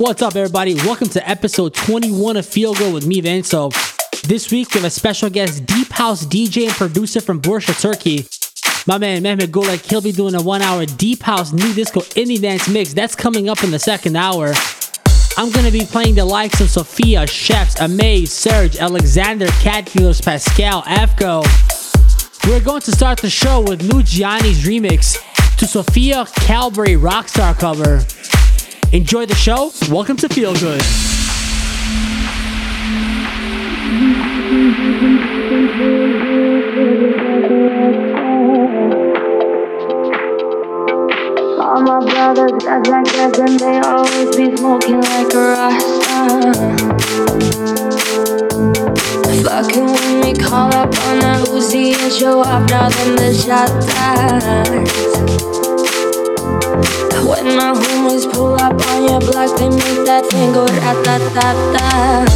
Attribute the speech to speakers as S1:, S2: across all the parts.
S1: What's up, everybody? Welcome to episode 21 of Feel Good with me, Vance. So, this week we have a special guest, Deep House DJ and producer from Bursa, Turkey. My man, Mehmet Golek, he'll be doing a one hour Deep House New Disco Indie Dance mix. That's coming up in the second hour. I'm going to be playing the likes of Sophia, Chefs, Amaze, Serge, Alexander, Cat Pascal, Afko. We're going to start the show with Lou Gianni's remix to Sofia Karlberg Rockstar cover. Enjoy the show. Welcome to Feel Good.
S2: All my brothers got like gas and they always be smoking like a rasta. Fucking when we call up on that Uzi and show up now them the shot when my homies pull up on your block, they make that thing go
S1: rat-tat-tat-tat.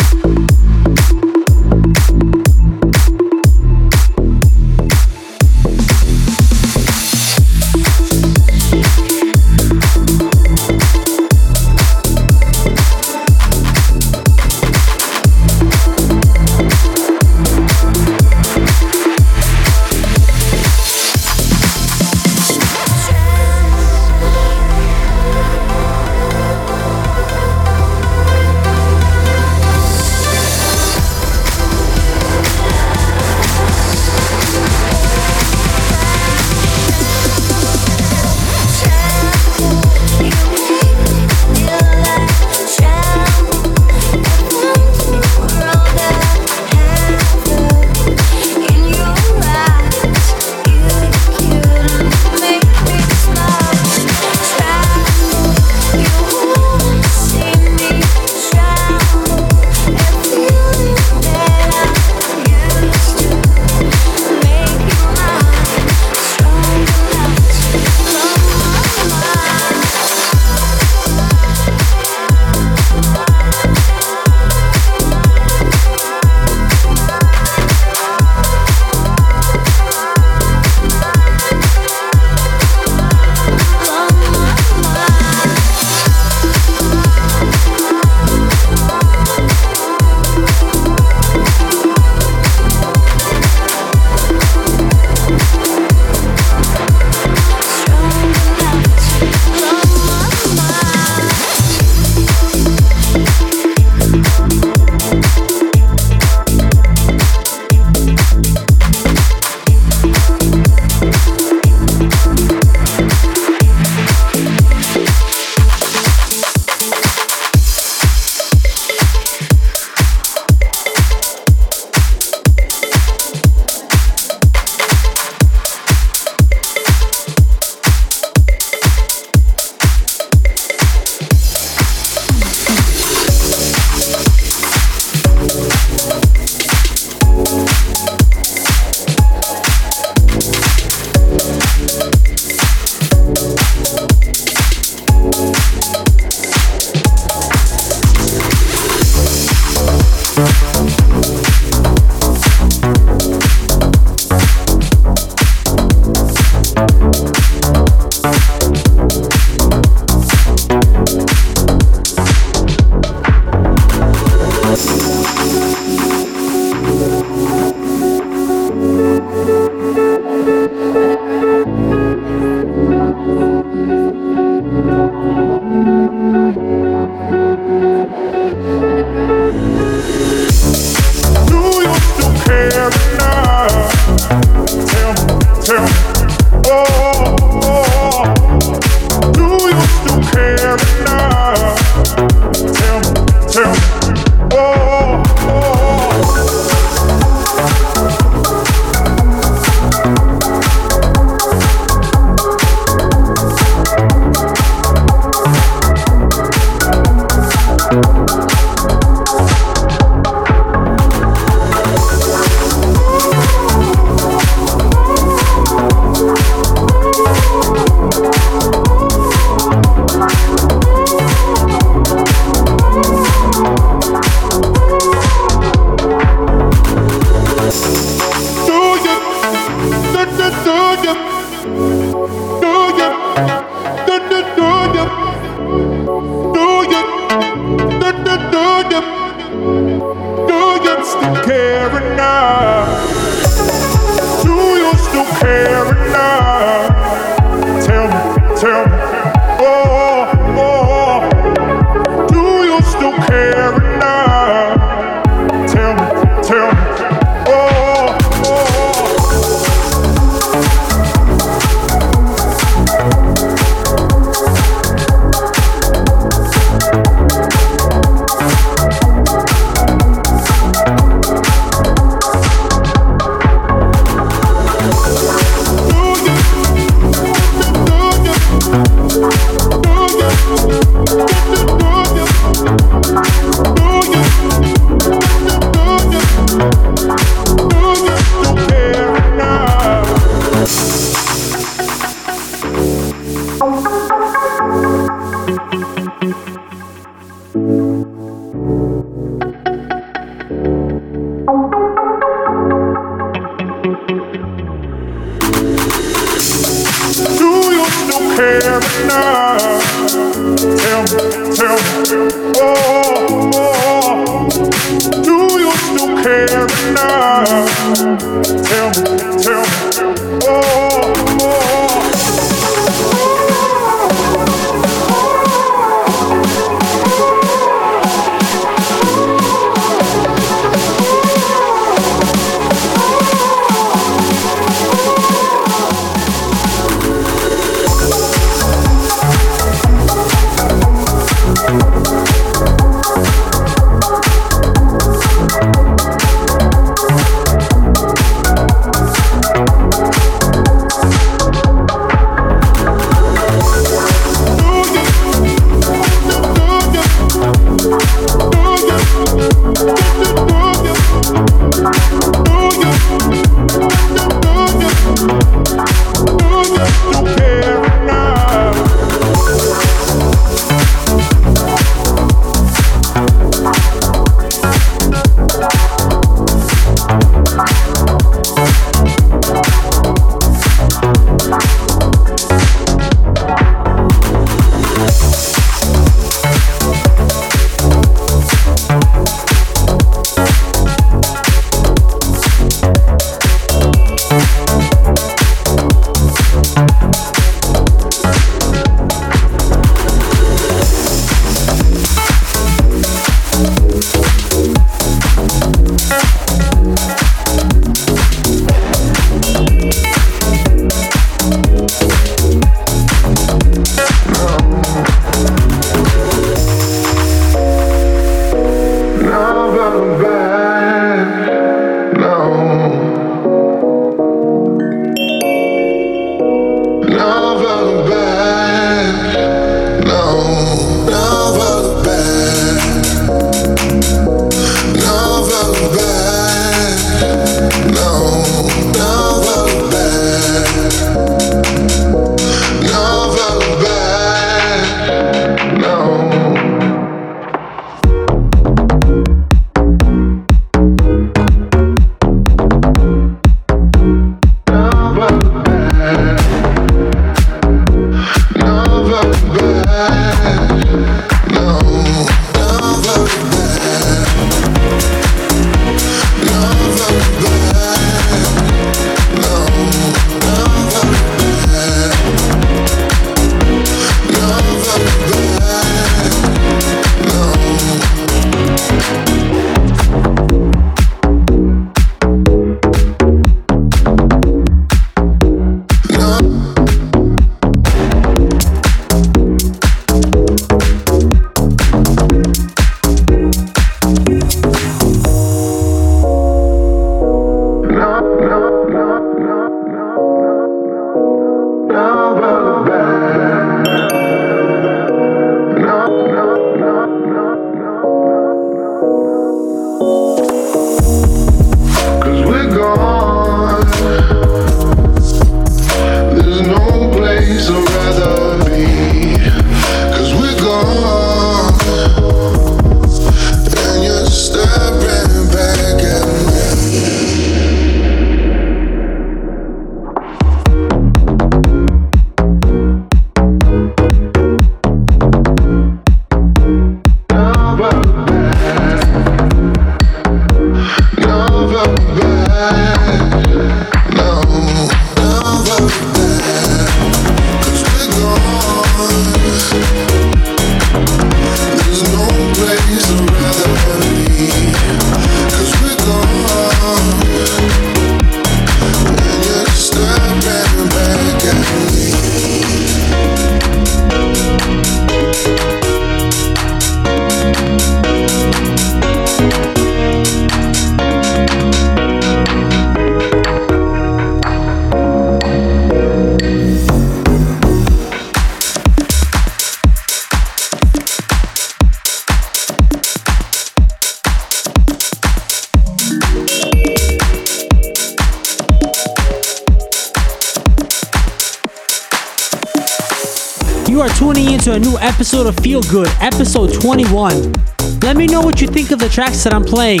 S1: Episode 21. Let me know what you think of the tracks that I'm playing.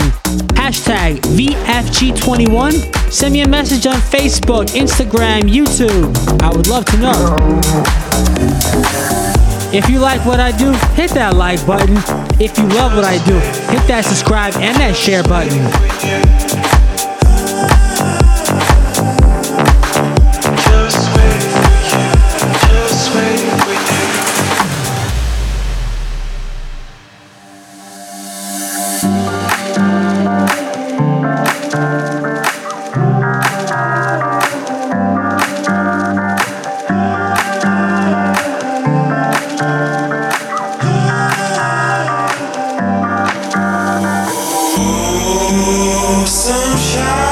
S1: Hashtag VFG21. Send me a message on Facebook, Instagram, YouTube. I would love to know.
S3: If you like what I do, hit that like button. If you love what I do, hit that subscribe and that share button. sunshine.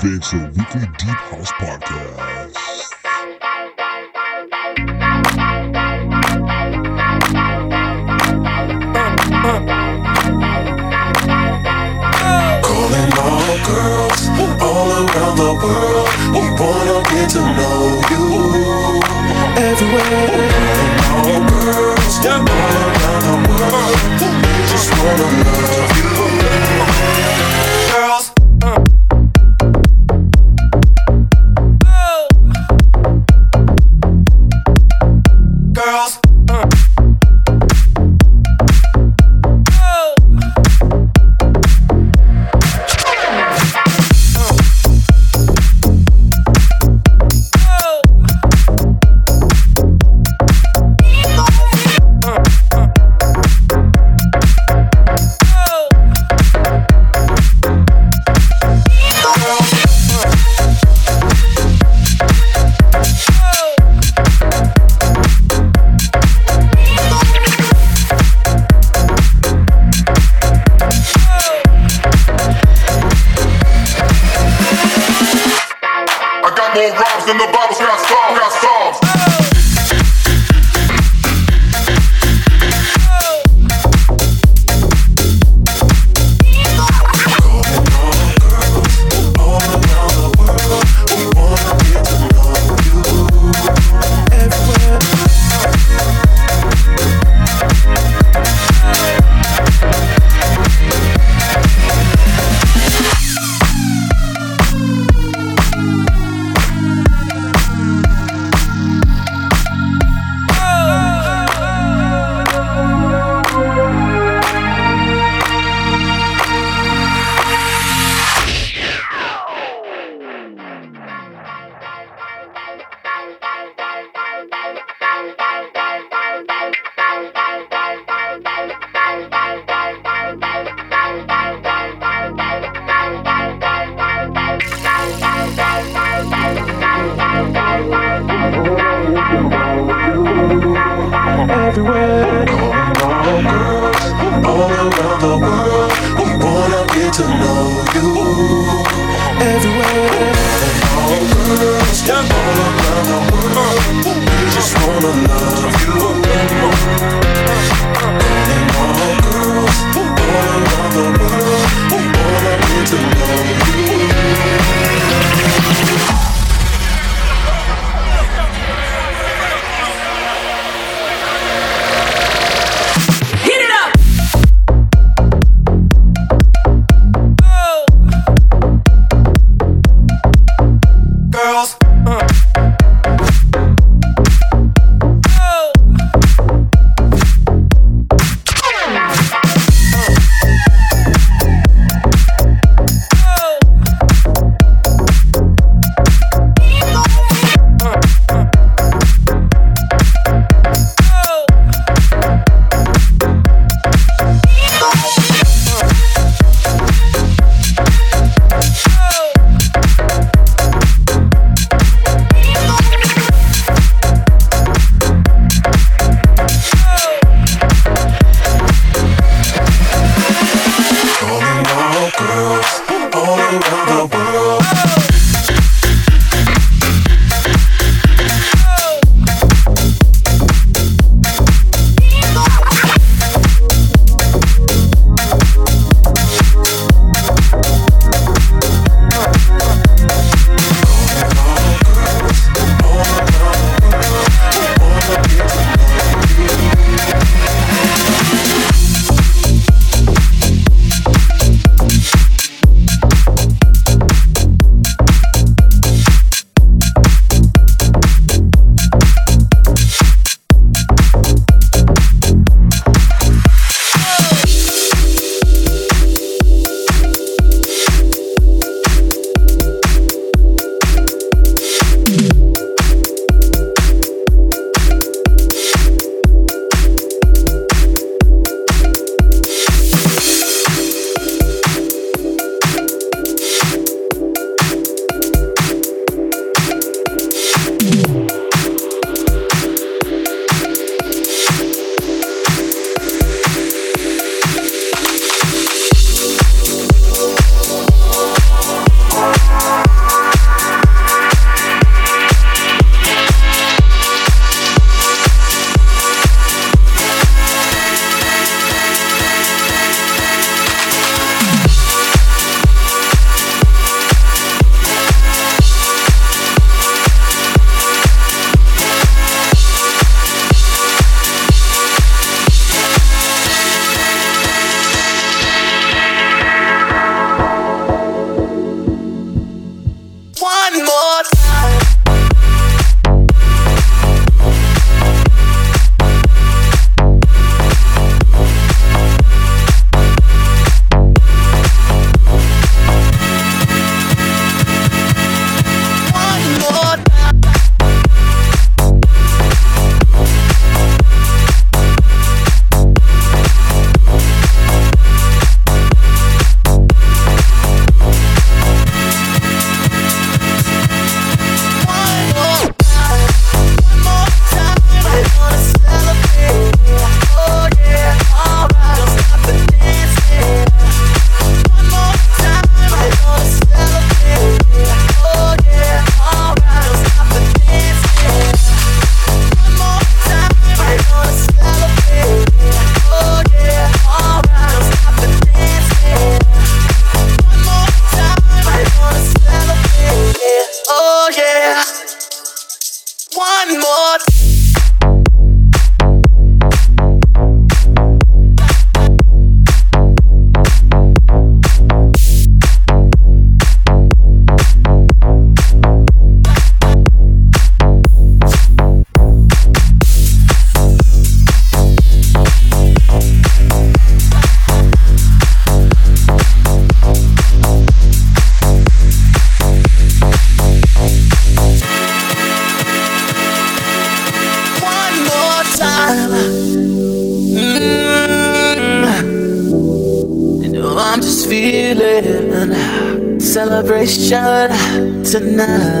S3: Feel
S4: Vince, a weekly deep house podcast.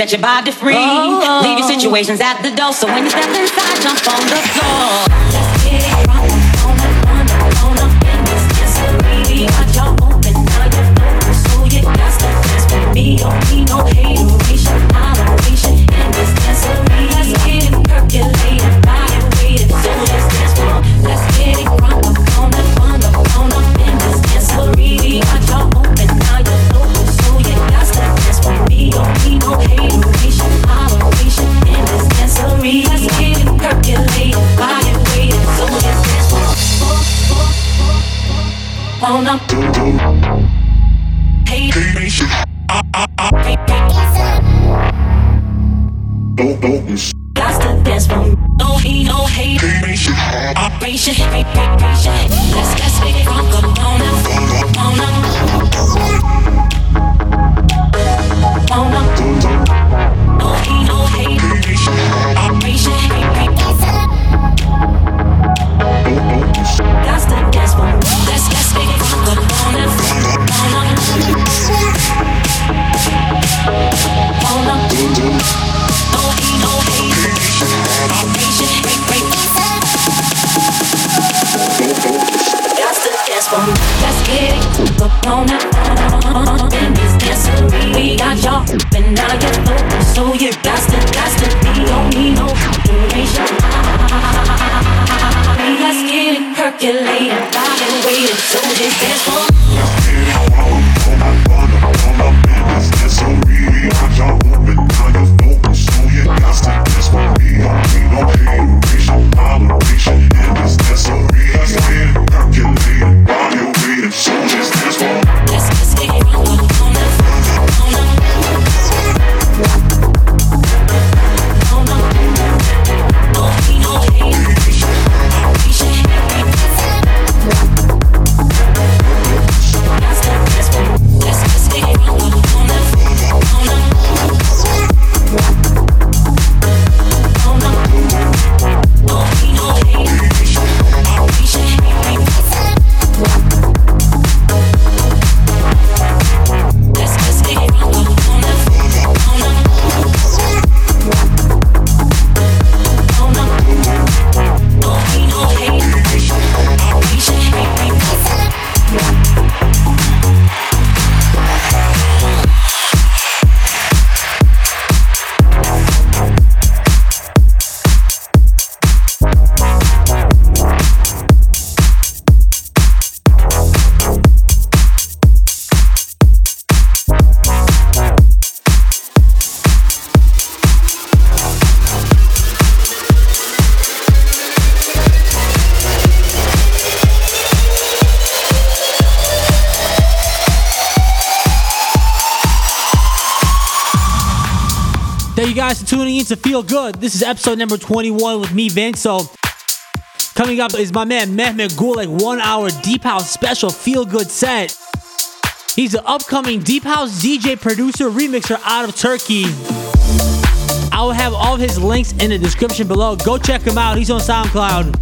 S5: set your body free. Oh. Leave your situations at the door. So when you step inside, jump on the floor. Let's get it This
S6: is episode number 21 with me, Vinso. Coming up is my man Mehmet Gulik, one hour Deep House special Feel Good set. He's an upcoming Deep House DJ, producer, remixer out of Turkey. I will have all his links in the description below. Go check him out. He's on SoundCloud.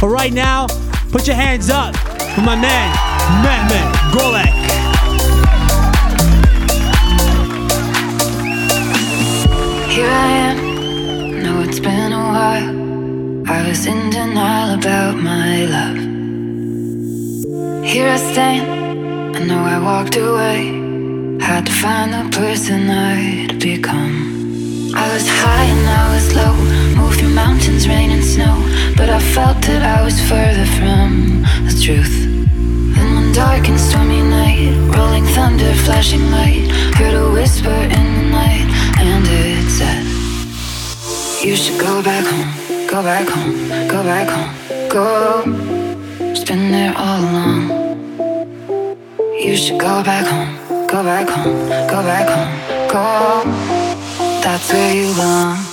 S6: But right now, put your hands up for my man Mehmet Gulik.
S7: Here I am. Know it's been a while. I was in denial about my love. Here I stand. I know I walked away. Had to find the person I'd become. I was high and I was low. Moved through mountains, rain and snow. But I felt that I was further from the truth. In one dark and stormy night, rolling thunder, flashing light, heard a whisper in the night, and it You should go back home, go back home, go back home, go. It's been there all along. You should go back home, go back home, go back home, go. That's where you belong.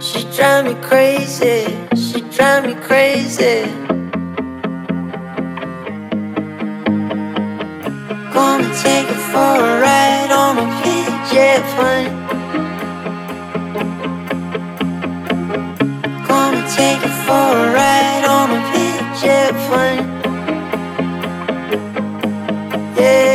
S8: She drive me crazy. She drive me crazy. Gonna take it for a ride on plane. Take it for a ride on plane. Yeah.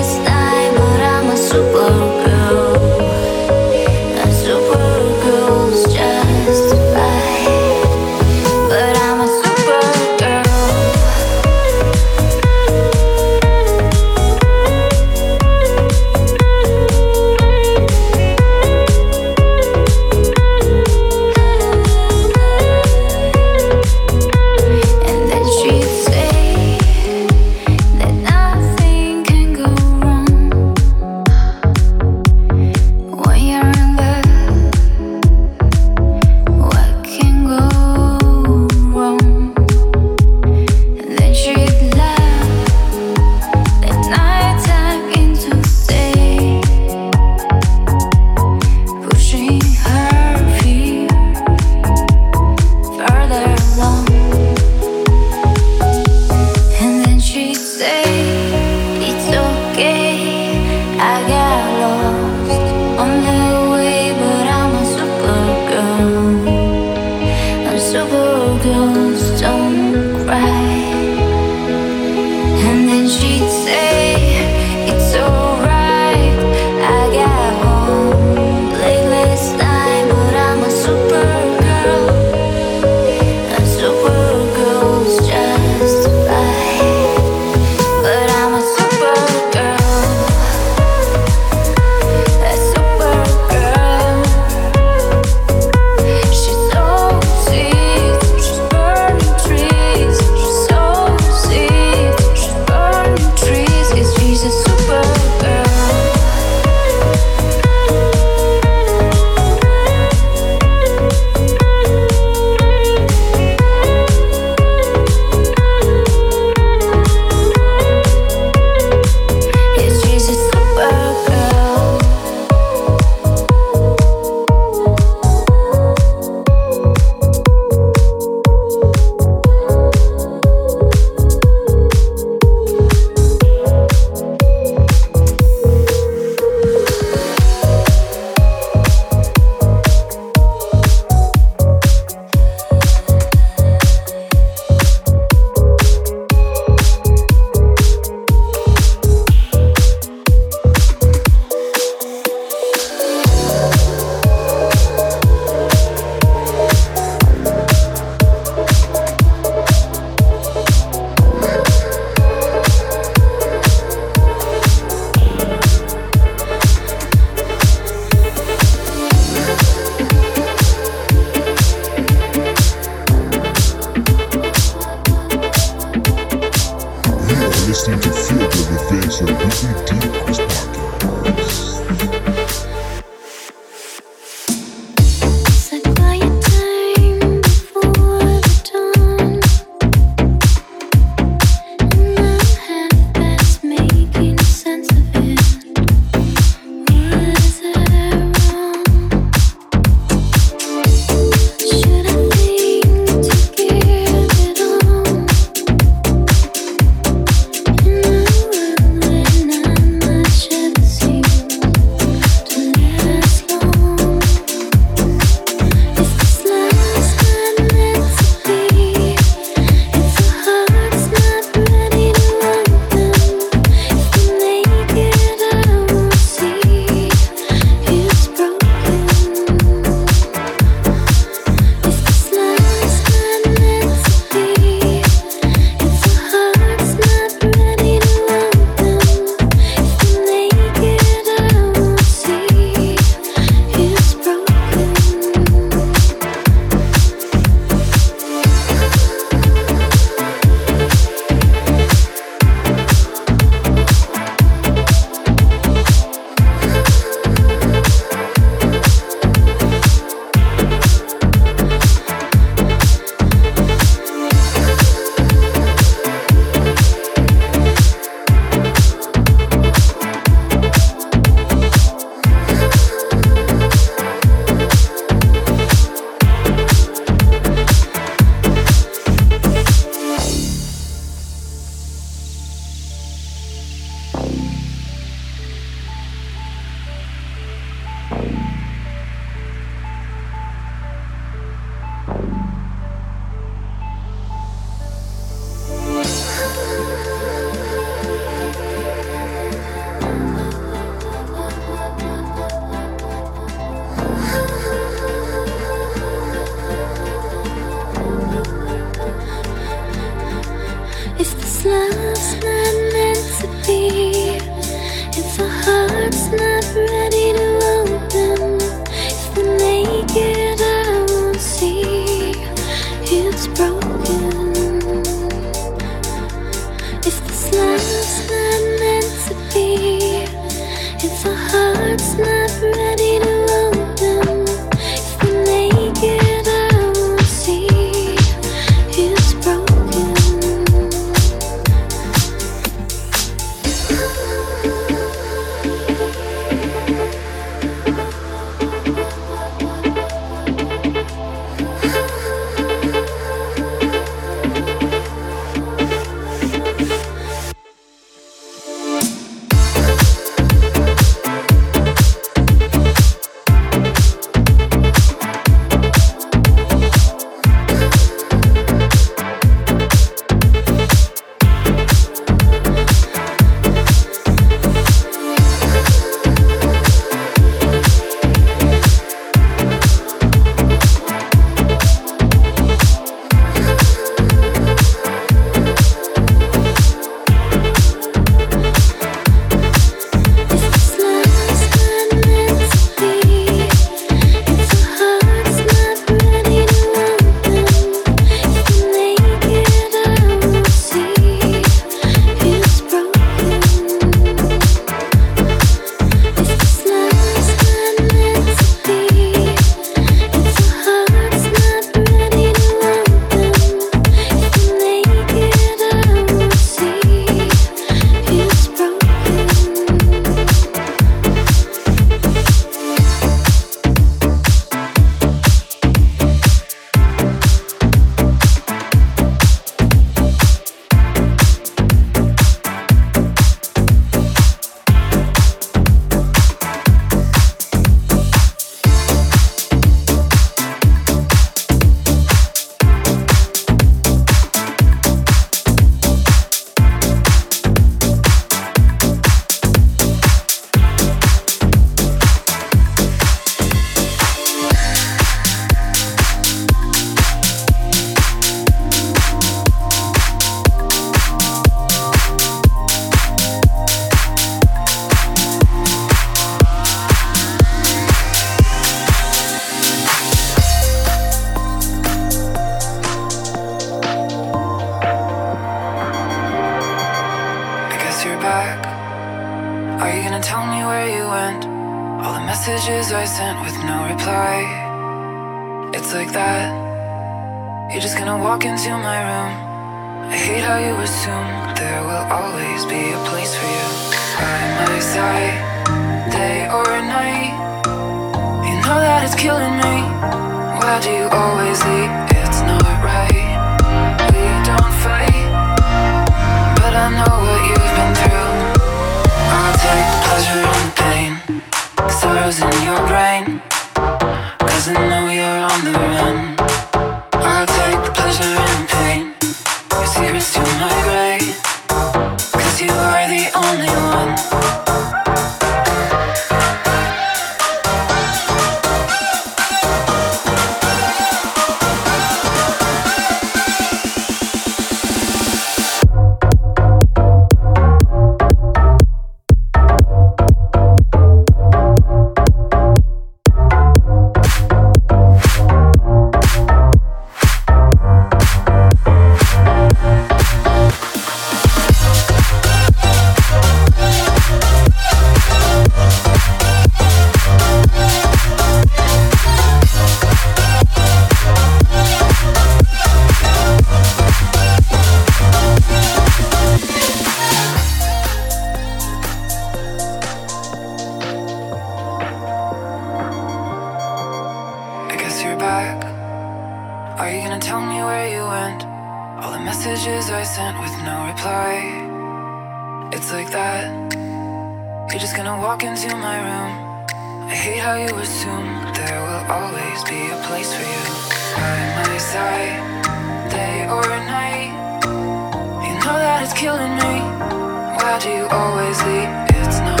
S9: It's not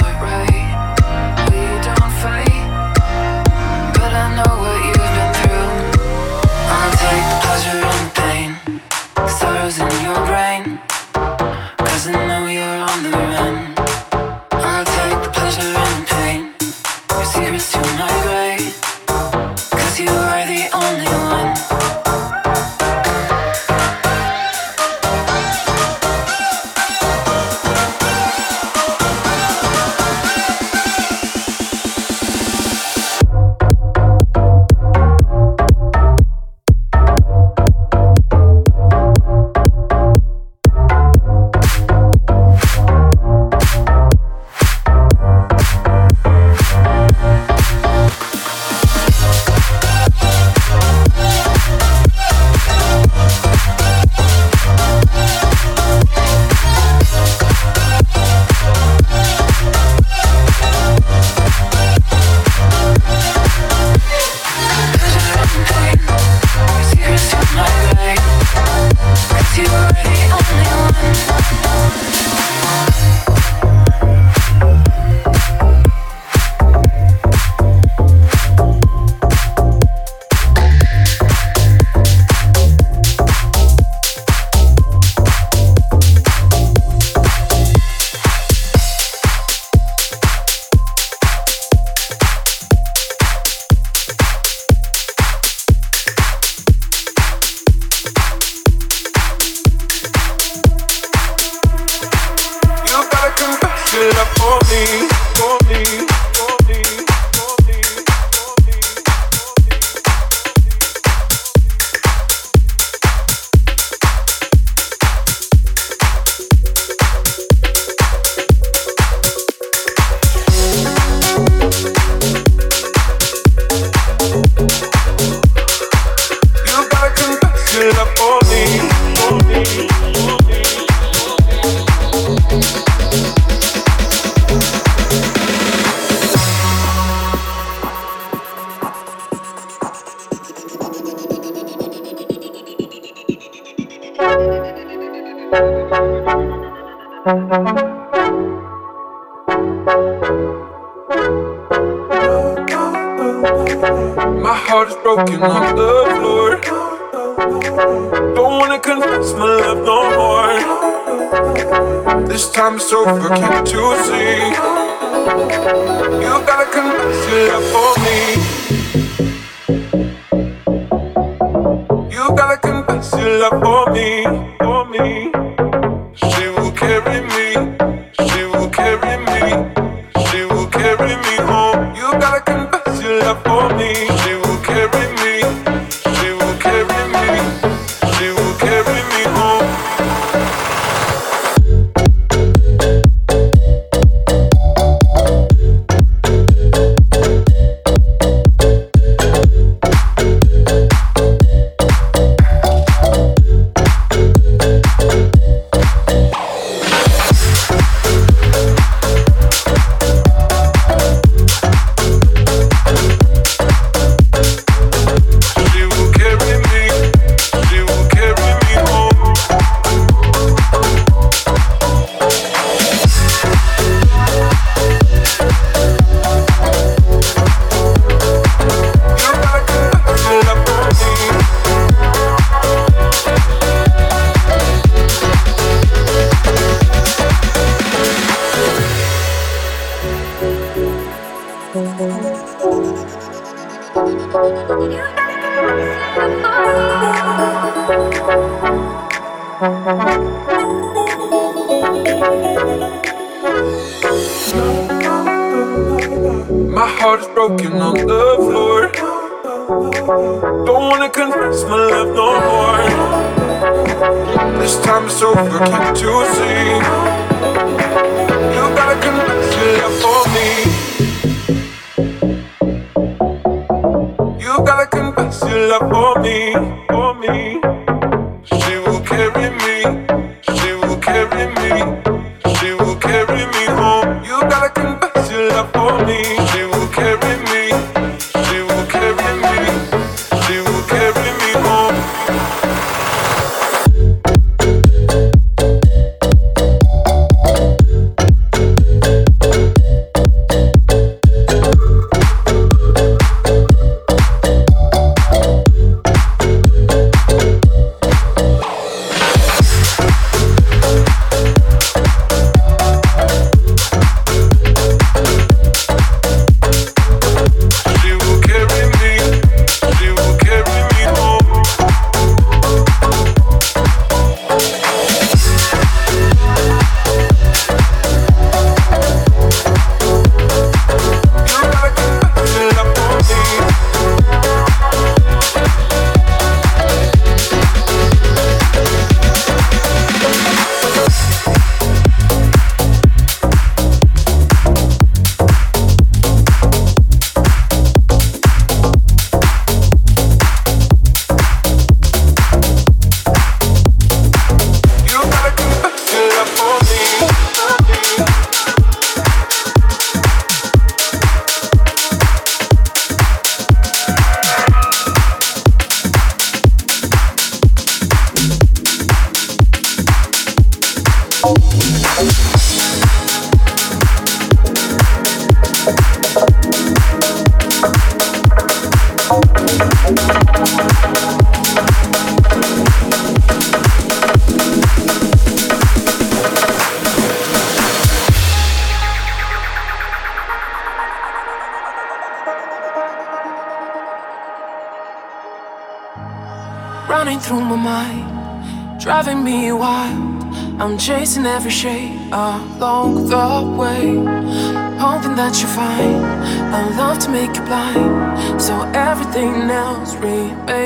S10: every shade along the way. Hoping that you find a love to make you blind, so everything else remains.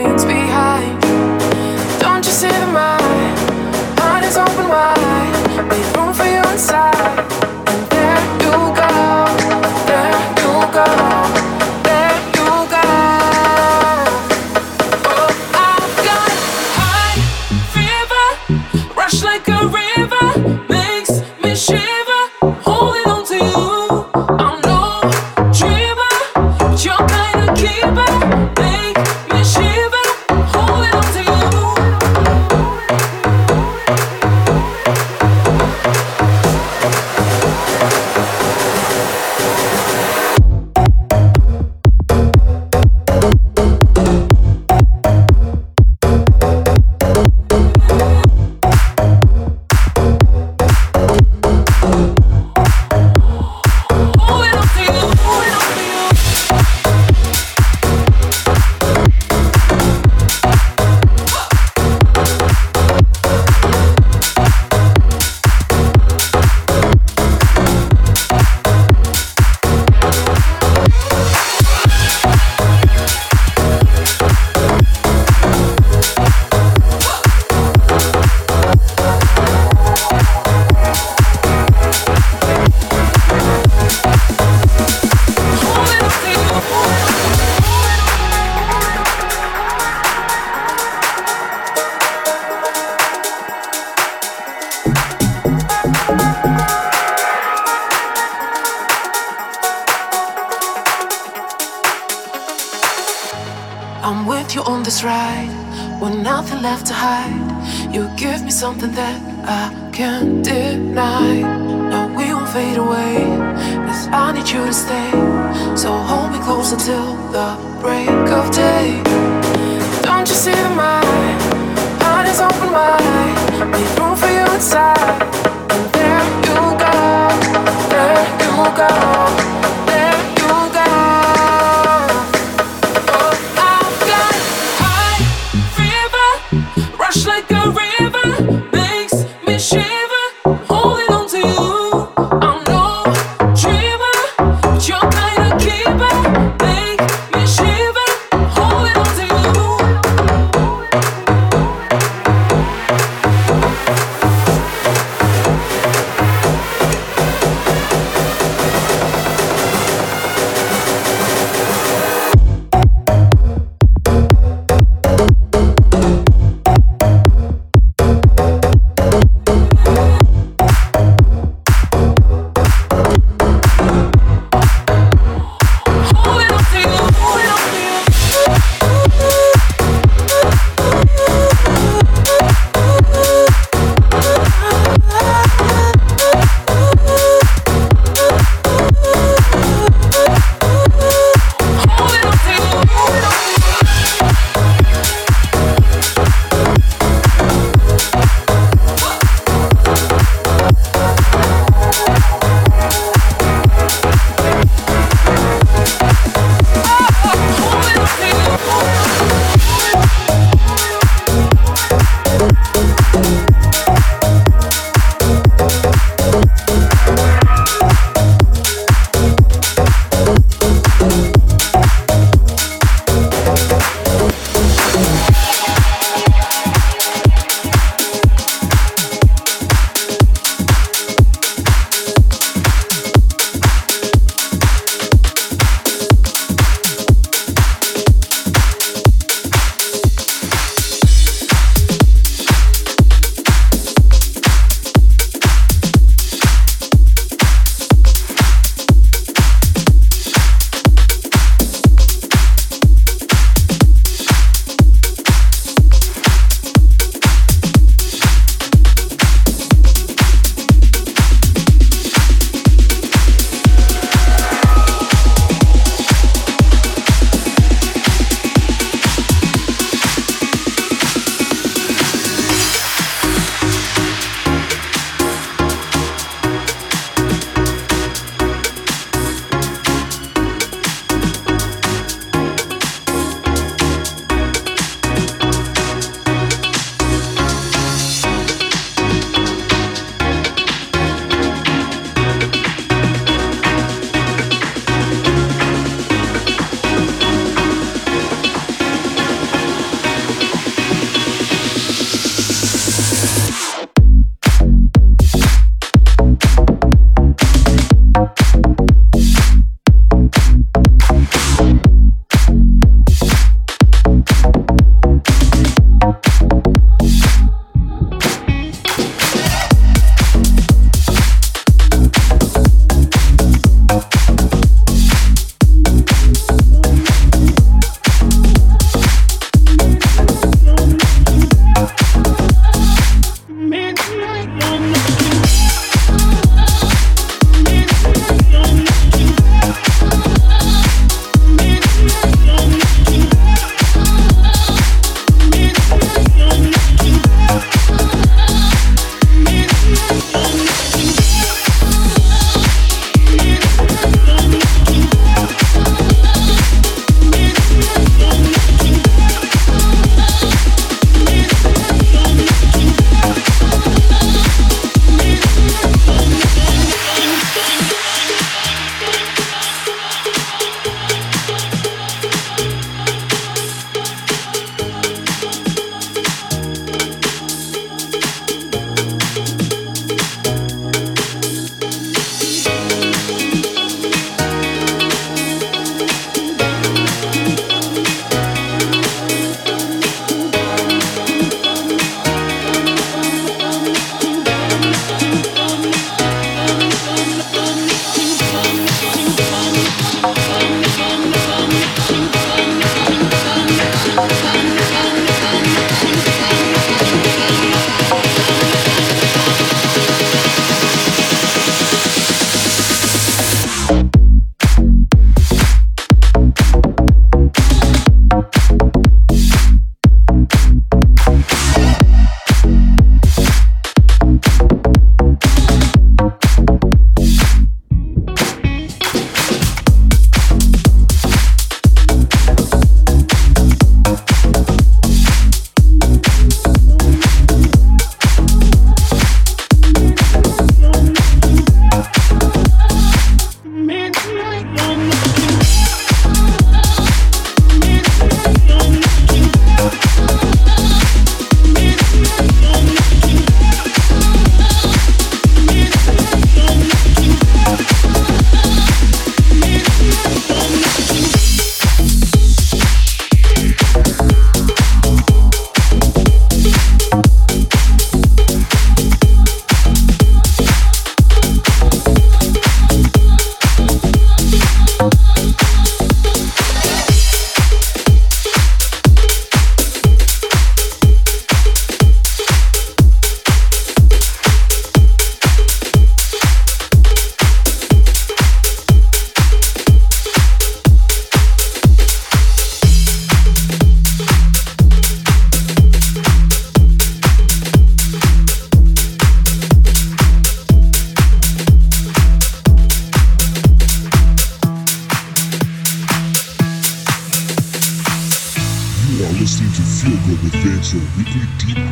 S10: your weekly deep